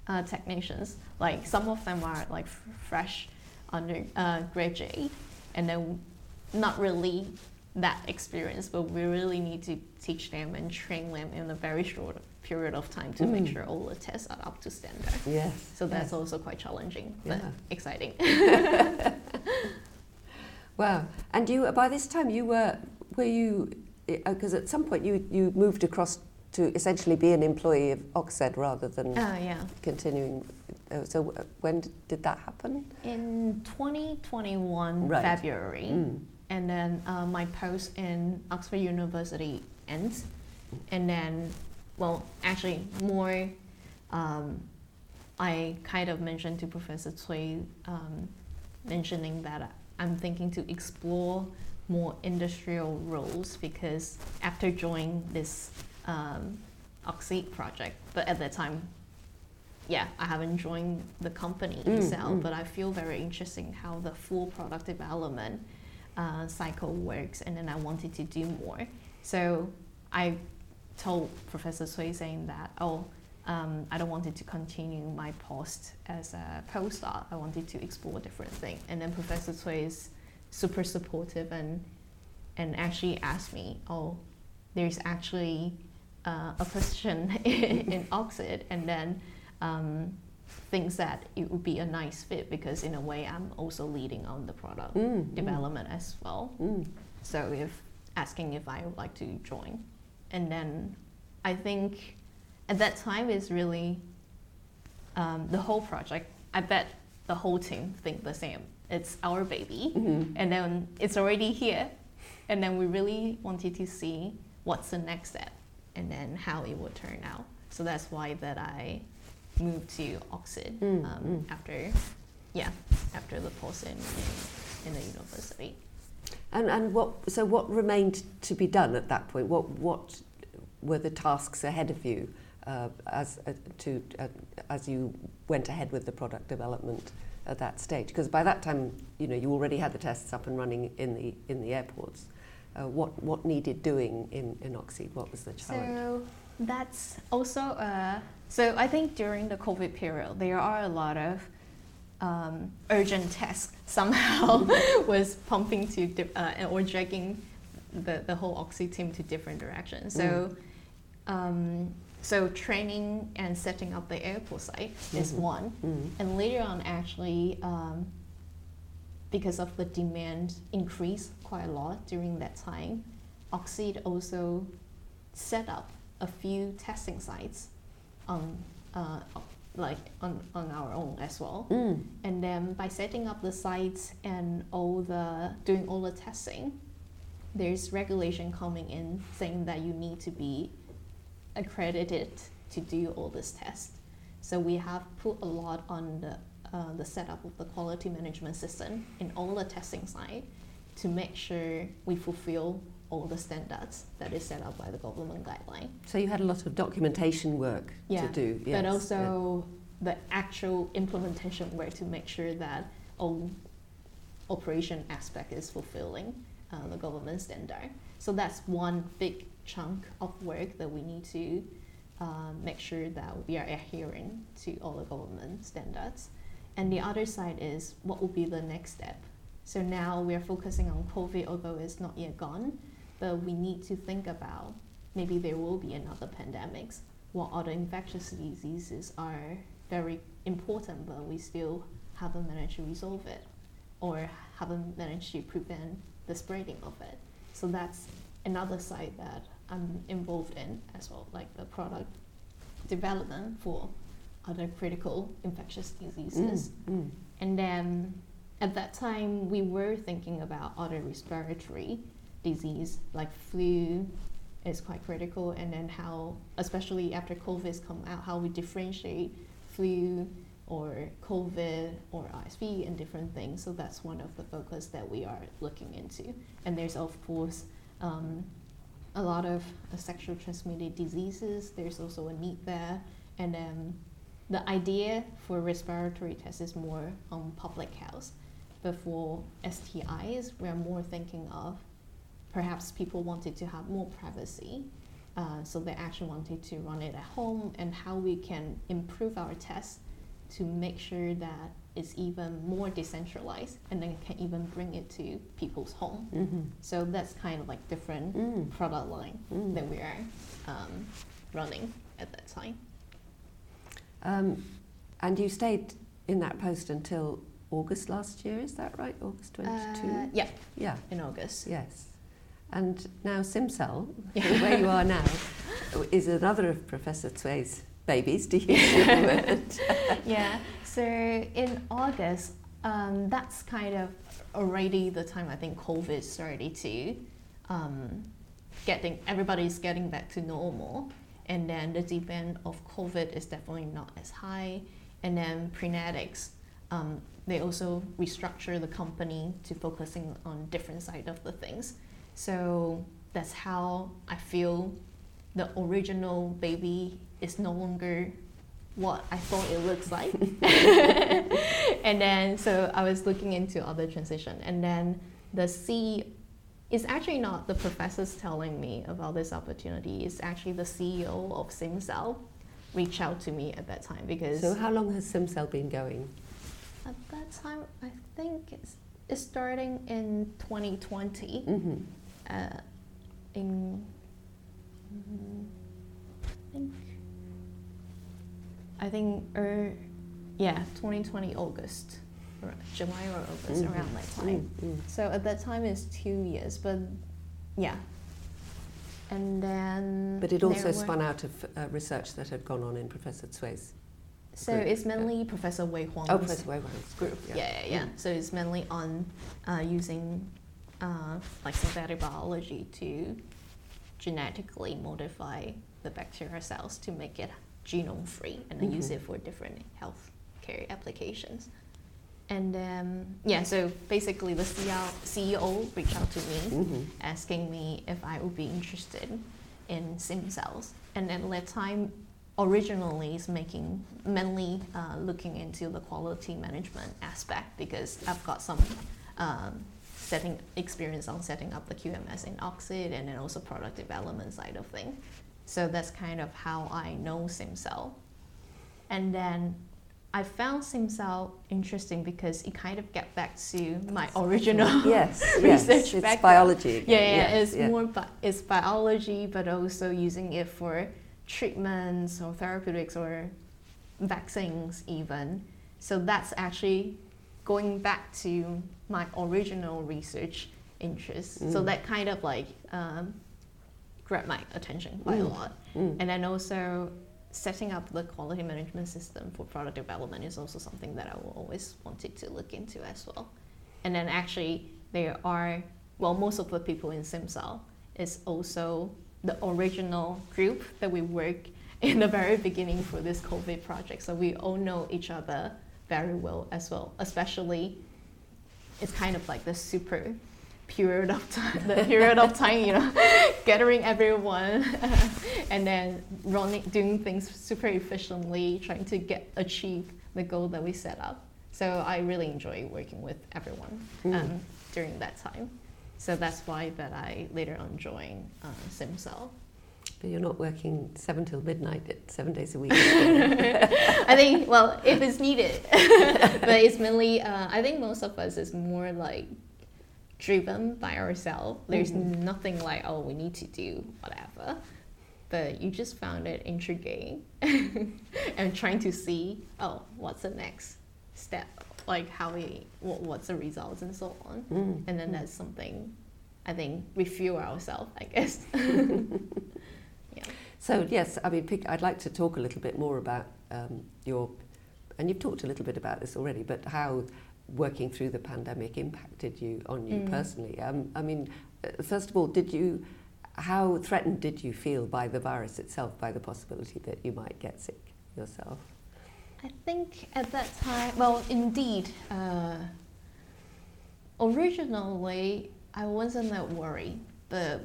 uh, technicians, like some of them are like f- fresh under uh, graduate, and then not really that experienced, but we really need to teach them and train them in a very short period of time to make Mm. sure all the tests are up to standard. yes. So that's yes. also quite challenging, but Yeah. exciting. Wow. And you, by this time, you were, were you, because at some point you, you moved across to essentially be an employee of Oxsed rather than Uh, yeah. continuing. uh, So uh, when did, did that happen? In 2021 Right. February, Mm. and then uh, my post in Oxford University ends, and then, well, actually more, um, I kind of mentioned to Professor Cui, um, mentioning that I'm thinking to explore more industrial roles because after joining this um, Oxy project, but at that time, yeah, I haven't joined the company Mm, itself, mm. but I feel very interesting how the full product development uh, cycle works, and then I wanted to do more. So I told Professor Cui saying that, oh, um, I don't wanted to continue my post as a postdoc. I wanted to explore different things. And then Professor Cui is super supportive and and actually asked me, oh, there's actually uh, a position in, in Oxsed, and then um, thinks that it would be a nice fit because in a way I'm also leading on the product Mm, mm. development as well. Mm. So if asking if I would like to join, and then I think at that time is really um, the whole project. I bet the whole team think the same. It's our baby, Mhm. and then it's already here, and then we really wanted to see what's the next step, and then how it would turn out. So that's why that I moved to Oxsed Mm, um, mm. after, yeah, after the post in, in the university. And and what so what remained to be done at that point? What what were the tasks ahead of you uh, as uh, to uh, as you went ahead with the product development at that stage? Because by that time, you know, you already had the tests up and running in the in the airports. Uh, what what needed doing in in Oxsed? What was the challenge? So that's also uh, so I think during the COVID period there are a lot of um, urgent task somehow was pumping to di- uh, or dragging the, the whole Oxy team to different directions. So um, so training and setting up the airport site is Mhm. one, Mm. and later on actually um, because of the demand increased quite a lot during that time, Oxsed also set up a few testing sites on uh, like on, on our own as well. Mm. And then by setting up the sites and all the doing all the testing, there's regulation coming in saying that you need to be accredited to do all this test. So we have put a lot on the uh, the setup of the quality management system in all the testing site to make sure we fulfill all the standards that is set up by the government guideline. So you had a lot of documentation work Yeah, to do. Yes. but also the actual implementation work to make sure that all operation aspect is fulfilling uh, the government standard. So that's one big chunk of work that we need to uh, make sure that we are adhering to all the government standards. And the other side is what will be the next step. So now we are focusing on COVID, although it's not yet gone, but we need to think about maybe there will be another pandemics what other infectious diseases are very important, but we still haven't managed to resolve it or haven't managed to prevent the spreading of it. So that's another side that I'm involved in as well, like the product development for other critical infectious diseases. Mm, mm. And then at that time, we were thinking about other respiratory disease like flu is quite critical, and then how, especially after COVID's come out, how we differentiate flu or COVID or RSV and different things. So that's one of the focus that we are looking into. And there's of course um, a lot of uh, sexual transmitted diseases. There's also a need there, and then the idea for respiratory tests is more on public health. But for STIs, we're more thinking of perhaps people wanted to have more privacy. Uh, so they actually wanted to run it at home and how we can improve our tests to make sure that it's even more decentralized and then can even bring it to people's home. Mhm. So that's kind of like different Mm. product line Mm. that we are um, running at that time. Um, and you stayed in that post until August last year, is that right? August 22? Uh, yeah, yeah, in August. yes. And now SimCell, Yeah. where you are now, is another of Professor Cui's babies, to use your word. yeah. So in August, um, that's kind of already the time I think COVID started to um, getting everybody's getting back to normal, and then the demand of COVID is definitely not as high, and then Prenetics. Um, they also restructure the company to focusing on different side of the things. So that's how I feel the original baby is no longer what I thought it looks like. and then so I was looking into other transition and then the C is actually not the professors telling me about this opportunity, it's actually the CEO of SimCell reached out to me at that time because So how long has SimCell been going? at that time I think it's, it's starting in 2020 Mm-hmm. Uh, in mm, I think I think er, yeah 2020 August July or August Mhm. around that time Mm-hmm. so at that time it's two years but yeah and then But it also spun out of uh, research that had gone on in Professor Cui's so group, it's yeah. mainly Professor Wei Huang's oh, Professor Wei Huang's group. Yeah, yeah, yeah. So it's mainly on uh, using uh, like synthetic biology to genetically modify the bacteria cells to make it genome free and then use Mhm. it for different health care applications. And then, yeah, so basically the CEO reached out to me Mm-hmm. asking me if I would be interested in SimCells. And at that time, originally is making mainly uh, looking into the quality management aspect because I've got some um, setting experience on setting up the QMS in Oxsed and then also product development side of thing. So that's kind of how I know SimCell. And then I found SimCell interesting because it kind of get back to my original Yes, yes. research It's background. biology. Yeah, yeah, yes, it's yeah. more bi- it's biology, but also using it for treatments or therapeutics or vaccines even. So that's actually going back to my original research interest. So Mm. that kind of like um, grabbed my attention quite a Mm. lot. Mm. And then also setting up the quality management system for product development is also something that I always wanted to look into as well. And then actually there are well most of the people in SimCell is also the original group that we work in the very beginning for this COVID project. So we all know each other very well as well. Especially it's kind of like the super period of time the period of time, you know, gathering everyone and then running doing things super efficiently, trying to get achieve the goal that we set up. So I really enjoy working with everyone um, Mm. during that time. So that's why that I later on joined uh, SimCell. You're not working seven till midnight seven days a week. I think well, if it's needed, but it's mainly uh, I think most of us is more like driven by ourselves. There's Mhm. nothing like oh we need to do whatever, but you just found it intriguing and trying to see oh what's the next step, like how we what, what's the results and so on, Mm. and then that's something I think we fuel ourselves I guess. So yes, I mean, pick, I'd like to talk a little bit more about um, your, and you've talked a little bit about this already, but how working through the pandemic impacted you on you Mm. personally. Um, I mean, uh, first of all, did you, how threatened did you feel by the virus itself, by the possibility that you might get sick yourself? I think at that time, well, indeed, uh, originally I wasn't that worried, but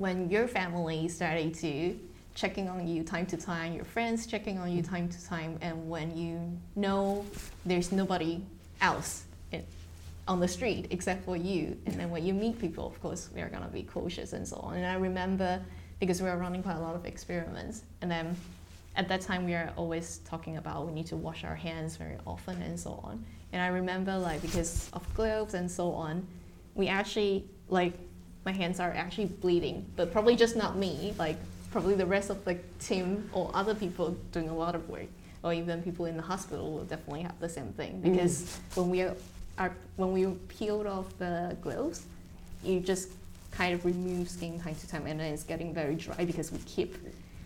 when your family started to checking on you time to time, your friends checking on you time to time, and when you know there's nobody else in, on the street except for you, and then when you meet people, of course, we are gonna be cautious and so on. And I remember because we were running quite a lot of experiments, and then at that time we are always talking about we need to wash our hands very often and so on. And I remember like because of gloves and so on, we actually like my hands are actually bleeding, but probably just not me, like probably the rest of the team or other people doing a lot of work, or even people in the hospital will definitely have the same thing mm. because when we are, are when we peeled off the gloves, you just kind of remove skin time to time, and then it's getting very dry because we keep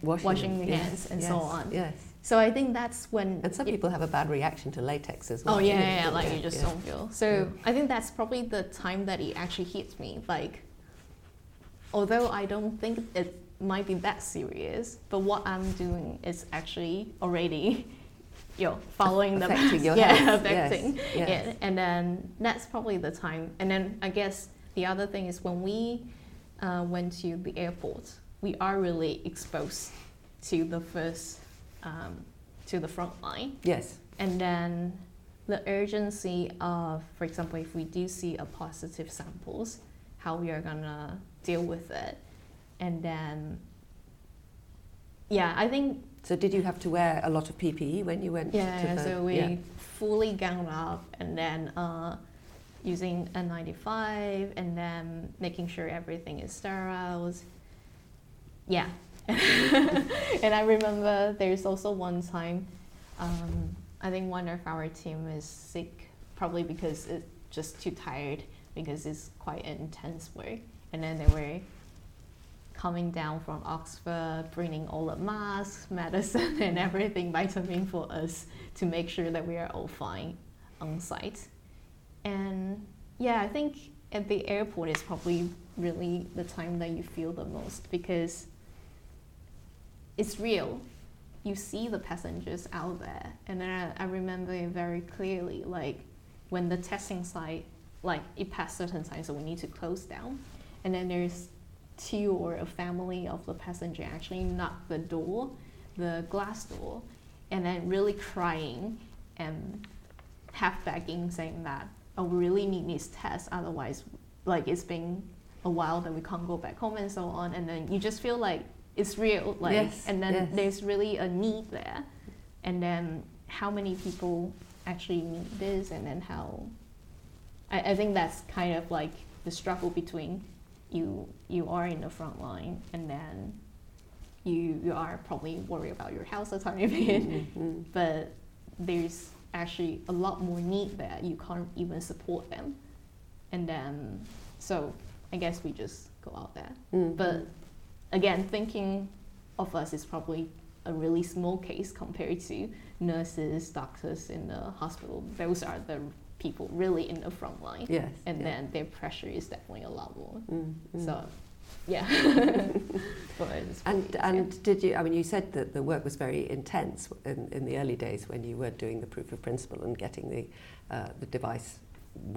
Washing them, the hands and so on. Yes. So I think that's when. And some people have a bad reaction to latex as oh, well. Oh yeah, you yeah, yeah, like you just Yeah. don't feel. So Yeah. I think that's probably the time that it actually hits me. Like, although I don't think it might be that serious, but what I'm doing is actually already, you know, following the Affecting your yeah, health, affecting yes, yes. it. And then that's probably the time. And then I guess the other thing is when we uh, went to the airport, we are really exposed to the first, um, to the front line. Yes. And then the urgency of, for example, if we do see a positive samples, how we are gonna deal with it. And then, yeah, I think So did you have to wear a lot of PPE when you went? Yeah, to the, so we yeah. fully gowned up and then uh, using a 95 and then making sure everything is sterile. Yeah. and I remember there's also one time, um, I think one of our team is sick, probably because it's just too tired because it's quite an intense work. And then they were coming down from Oxford, bringing all the masks, medicine, and everything, vitamin for us to make sure that we are all fine on site. And yeah, I think at the airport is probably really the time that you feel the most because it's real. You see the passengers out there, and then I, I remember it very clearly, like when the testing site, like it passed certain times, so we need to close down, and then there's two or a family of the passenger actually knock the door, the glass door, and then really crying and half begging, saying that, "Oh, we really need this test, otherwise, like it's been a while that we can't go back home and so on." And then you just feel like it's real, like, Yes, and then yes. there's really a need there, and then how many people actually need this, and then how. I, I think that's kind of like the struggle between you you are in the front line and then you you are probably worried about your health a tiny bit Mhm. but there's actually a lot more need there you can't even support them and then so i guess we just go out there Mhm. but again thinking of us is probably a really small case compared to nurses doctors in the hospital those are the people really in the front line yes, and yeah. then their pressure is definitely a lot more Mm, mm. so, yeah. And and did you? I mean, you said that the work was very intense in, in the early days when you were doing the proof of principle and getting the uh, the device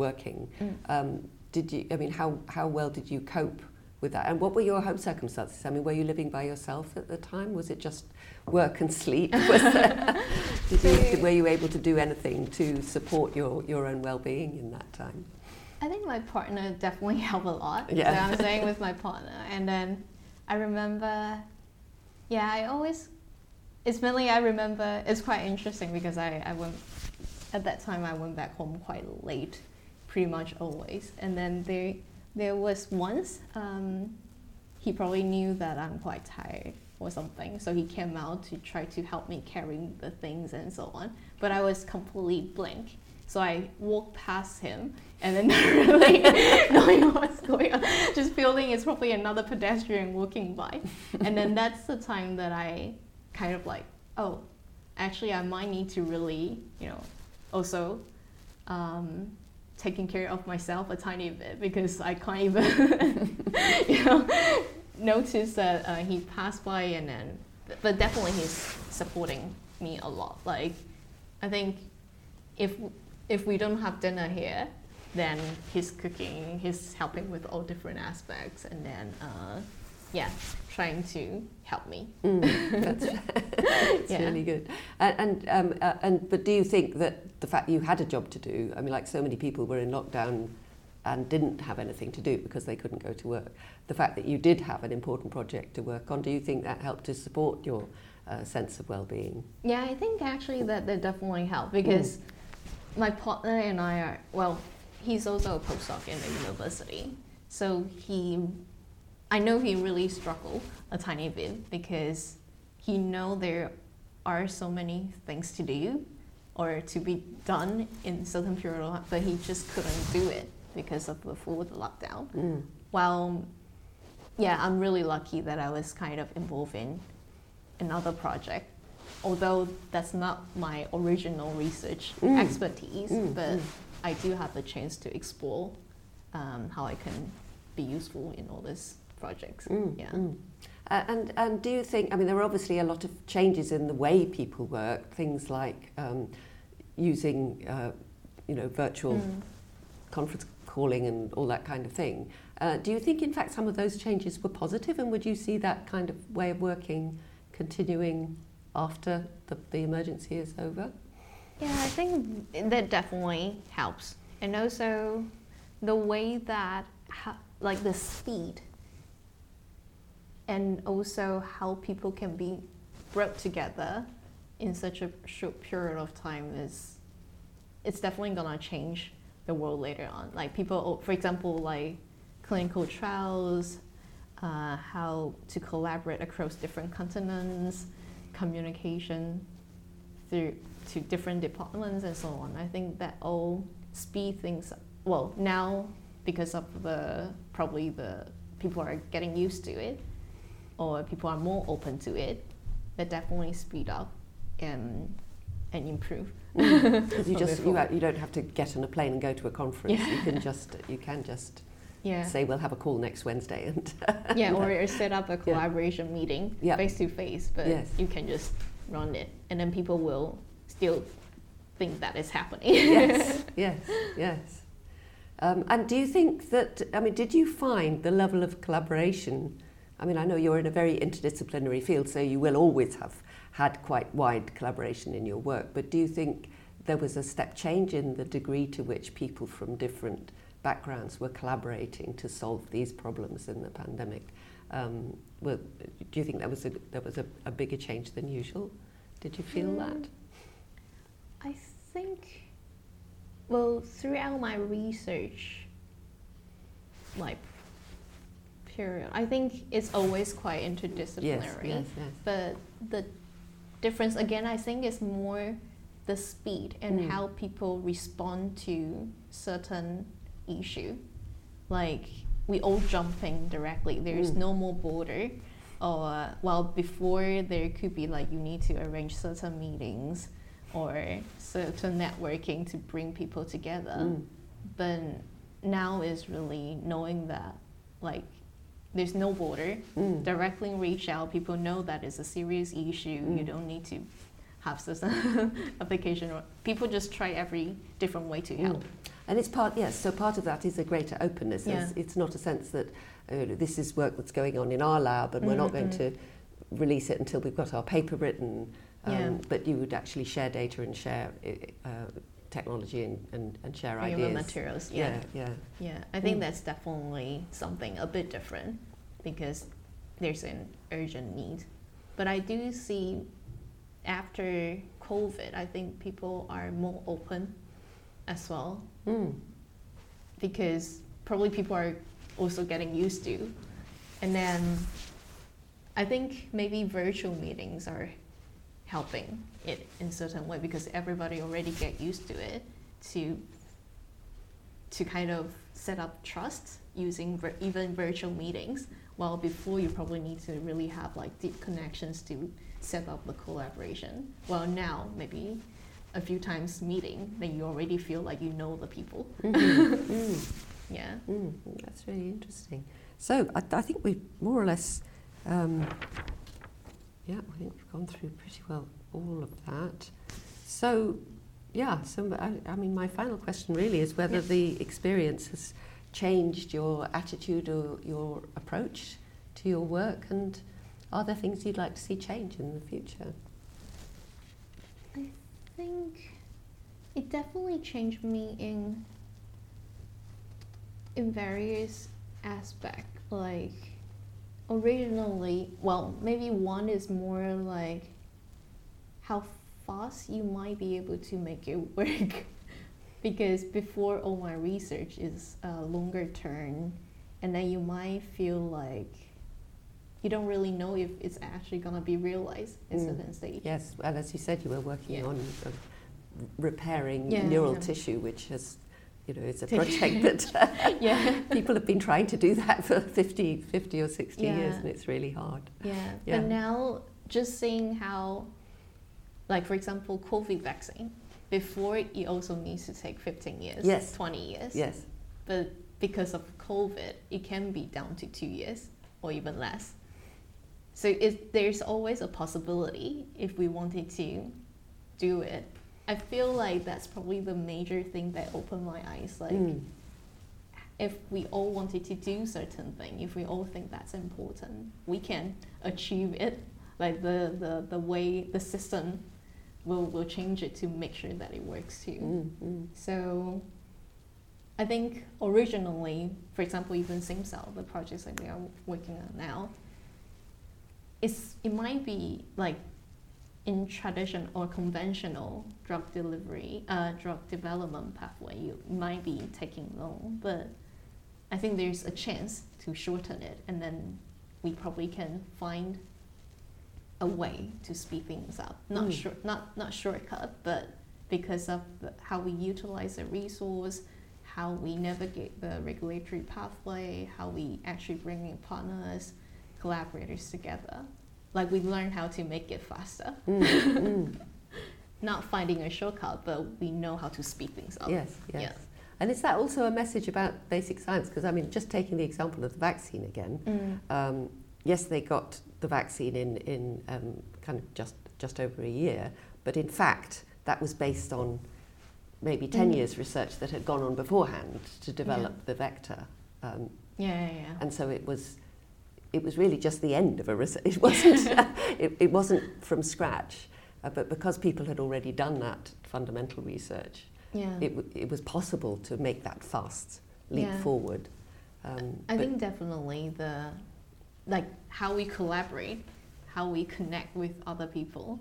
working. Mm. Um, did you? I mean, how how well did you cope with that? And what were your home circumstances? I mean, were you living by yourself at the time? Was it just work and sleep? Was there, did you, were you able to do anything to support your your own well-being in that time? I think my partner definitely helped a lot. Yeah. So I'm staying with my partner, and then I remember, yeah, I always. It's mainly I remember. It's quite interesting because I I went at that time I went back home quite late, pretty much always, and then there there was once um, he probably knew that I'm quite tired or something, so he came out to try to help me carry the things and so on. But I was completely blank. So I walked past him and then not really knowing what's going on, just feeling it's probably another pedestrian walking by. And then that's the time that I kind of like, oh, actually I might need to really, you know, also um, taking care of myself a tiny bit because I can't even, you know, notice that uh, he passed by and then, but definitely he's supporting me a lot. Like, I think if if we don't have dinner here, then he's cooking, he's helping with all different aspects, and then uh, yeah, trying to help me. Mm, that's that's Yeah. really good. And and, um, uh, and but do you think that the fact you had a job to do? I mean, like so many people were in lockdown and didn't have anything to do because they couldn't go to work. The fact that you did have an important project to work on, do you think that helped to support your uh, sense of well-being? Yeah, I think actually that that definitely helped because my partner and I are well. He's also a postdoc in the university, so he, I know he really struggled a tiny bit because he know there are so many things to do or to be done in certain period of time, but he just couldn't do it because of the full lockdown. Mm. Well, yeah, I'm really lucky that I was kind of involved in another project, although that's not my original research Mm. expertise, Mm, but mm. I do have the chance to explore um, how I can be useful in all these projects. Mm, Yeah. mm. Uh, and and do you think? I mean, there are obviously a lot of changes in the way people work. Things like um, using, uh, you know, virtual Mm. conference calling and all that kind of thing. Uh, do you think, in fact, some of those changes were positive, and would you see that kind of way of working continuing after the, the emergency is over? Yeah, I think that definitely helps. And also the way that, like the speed, and also how people can be brought together in such a short period of time is it's definitely gonna change the world later on. Like people, for example, like clinical trials, uh, how to collaborate across different continents, communication through to different departments and so on. I think that all speed things. Well, now because of the probably the people are getting used to it, or people are more open to it, that definitely speed up and and improve. Mm. you just you, you don't have to get on a plane and go to a conference. Yeah. You can just you can just yeah. say we'll have a call next Wednesday and yeah, or set up a collaboration yeah. meeting face to face. But yes. you can just run it, and then people will still think that is happening. yes, yes, yes. Um, and do you think that? I mean, did you find the level of collaboration? I mean, I know you're in a very interdisciplinary field, so you will always have had quite wide collaboration in your work. But do you think there was a step change in the degree to which people from different backgrounds were collaborating to solve these problems in the pandemic? Um, well, do you think that was a, that was a, a bigger change than usual? Did you feel um, that? I think, well, throughout my research, like period, I think it's always quite interdisciplinary. Yes, yes, yes. But the difference again, I think, is more the speed and mm. how people respond to certain issue. Like we all jumping directly. There's mm. no more border. Or well, before there could be like you need to arrange certain meetings or certain networking to bring people together. Mm. But now is really knowing that like there's no border. Mm. Directly reach out. People know that it's a serious issue. Mm. You don't need to have certain application. People just try every different way to mm. help. And it's part yes. So part of that is a greater openness. Yeah. It's, it's not a sense that uh, this is work that's going on in our lab, and mm-hmm. we're not going mm-hmm. to release it until we've got our paper written. Um, yeah. But you would actually share data and share uh, technology and, and, and share Human ideas. materials, yeah. Yeah, yeah. yeah. I think mm. that's definitely something a bit different because there's an urgent need. But I do see after COVID, I think people are more open as well. Mm. Because probably people are also getting used to. And then I think maybe virtual meetings are helping it in a certain way because everybody already get used to it to to kind of set up trust using vir- even virtual meetings while before you probably need to really have like deep connections to set up the collaboration well now maybe a few times meeting then you already feel like you know the people mm-hmm. mm. yeah mm, that's really interesting so I, I think we've more or less um, yeah I think we've gone through pretty well all of that. So, yeah, so I, I mean, my final question really is whether the experience has changed your attitude or your approach to your work, and are there things you'd like to see change in the future? I think it definitely changed me in in various aspects. Like originally, well, maybe one is more like how fast you might be able to make it work. Because before all my research is a longer term, and then you might feel like you don't really know if it's actually going to be realized at mm. certain stage. Yes, well as you said, you were working yeah. on uh, repairing yeah, neural yeah. tissue, which has you know, it's a project that uh, yeah. people have been trying to do that for 50, 50 or 60 yeah. years, and it's really hard. Yeah. yeah. But now, just seeing how like for example, COVID vaccine. Before it also needs to take 15 years, yes. 20 years. Yes. But because of COVID, it can be down to two years or even less. So it, there's always a possibility if we wanted to do it. I feel like that's probably the major thing that opened my eyes. Like, mm. if we all wanted to do certain thing, if we all think that's important, we can achieve it. Like the, the, the way the system we'll, we'll change it to make sure that it works too. Mm, mm. So I think originally, for example, even SimCell, the projects that we are working on now, it's, it might be like in tradition or conventional drug delivery, uh, drug development pathway, you might be taking long, but I think there's a chance to shorten it, and then we probably can find a way to speed things up. Not Mm. short, not not shortcut, but because of the, how we utilize the resource, how we navigate the regulatory pathway, how we actually bring in partners, collaborators together. Like we learn how to make it faster. Mm, mm. Not finding a shortcut, but we know how to speed things up. Yes, yes. Yeah. And is that also a message about basic science? Because I mean, just taking the example of the vaccine again, Mm. um, yes, they got the vaccine in, in um, kind of just, just over a year, but in fact, that was based on maybe 10 Mm. years research that had gone on beforehand to develop Yeah. the vector. Um, Yeah, yeah, yeah. and so it was, it was really just the end of a research. It wasn't, it, it wasn't from scratch, uh, but because people had already done that fundamental research, yeah. it, w- it was possible to make that fast leap Yeah. forward. Um, I think definitely the like how we collaborate, how we connect with other people,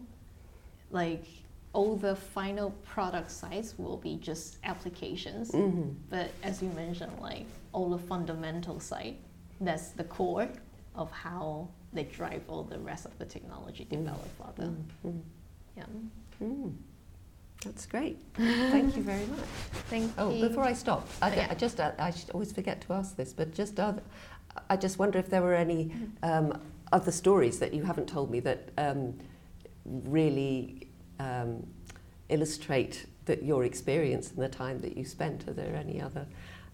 like all the final product sites will be just applications. Mhm. But as you mentioned, like all the fundamental side, that's the core of how they drive all the rest of the technology Mm. developed further. Mm, mm, Yeah. mm. That's great. Thank you very much. Thank Oh, you. before I stop, I, Yeah. I just uh, I should always forget to ask this, but just other, I just wonder if there were any um, other stories that you haven't told me that um, really um, illustrate that your experience and the time that you spent. Are there any other,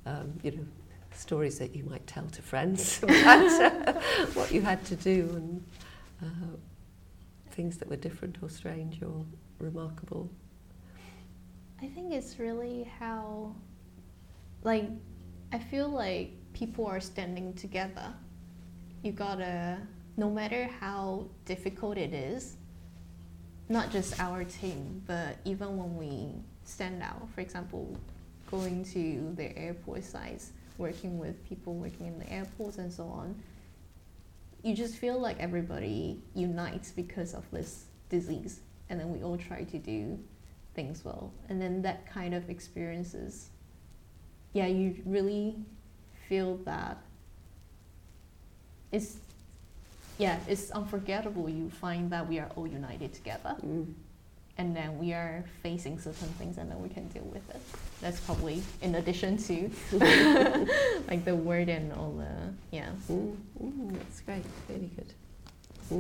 um, you know, stories that you might tell to friends about uh, what you had to do and uh, things that were different or strange or remarkable? I think it's really how, like, I feel like people are standing together. You gotta, no matter how difficult it is, not just our team, but even when we stand out, for example, going to the airport sites, working with people working in the airports and so on, you just feel like everybody unites because of this disease. And then we all try to do things well. And then that kind of experiences, yeah, you really feel that it's, yeah, it's unforgettable. You find that we are all united together Mm. and then we are facing certain things and then we can deal with it. That's probably in addition to like the word and all the, yeah. Mm, mm, that's great, really good.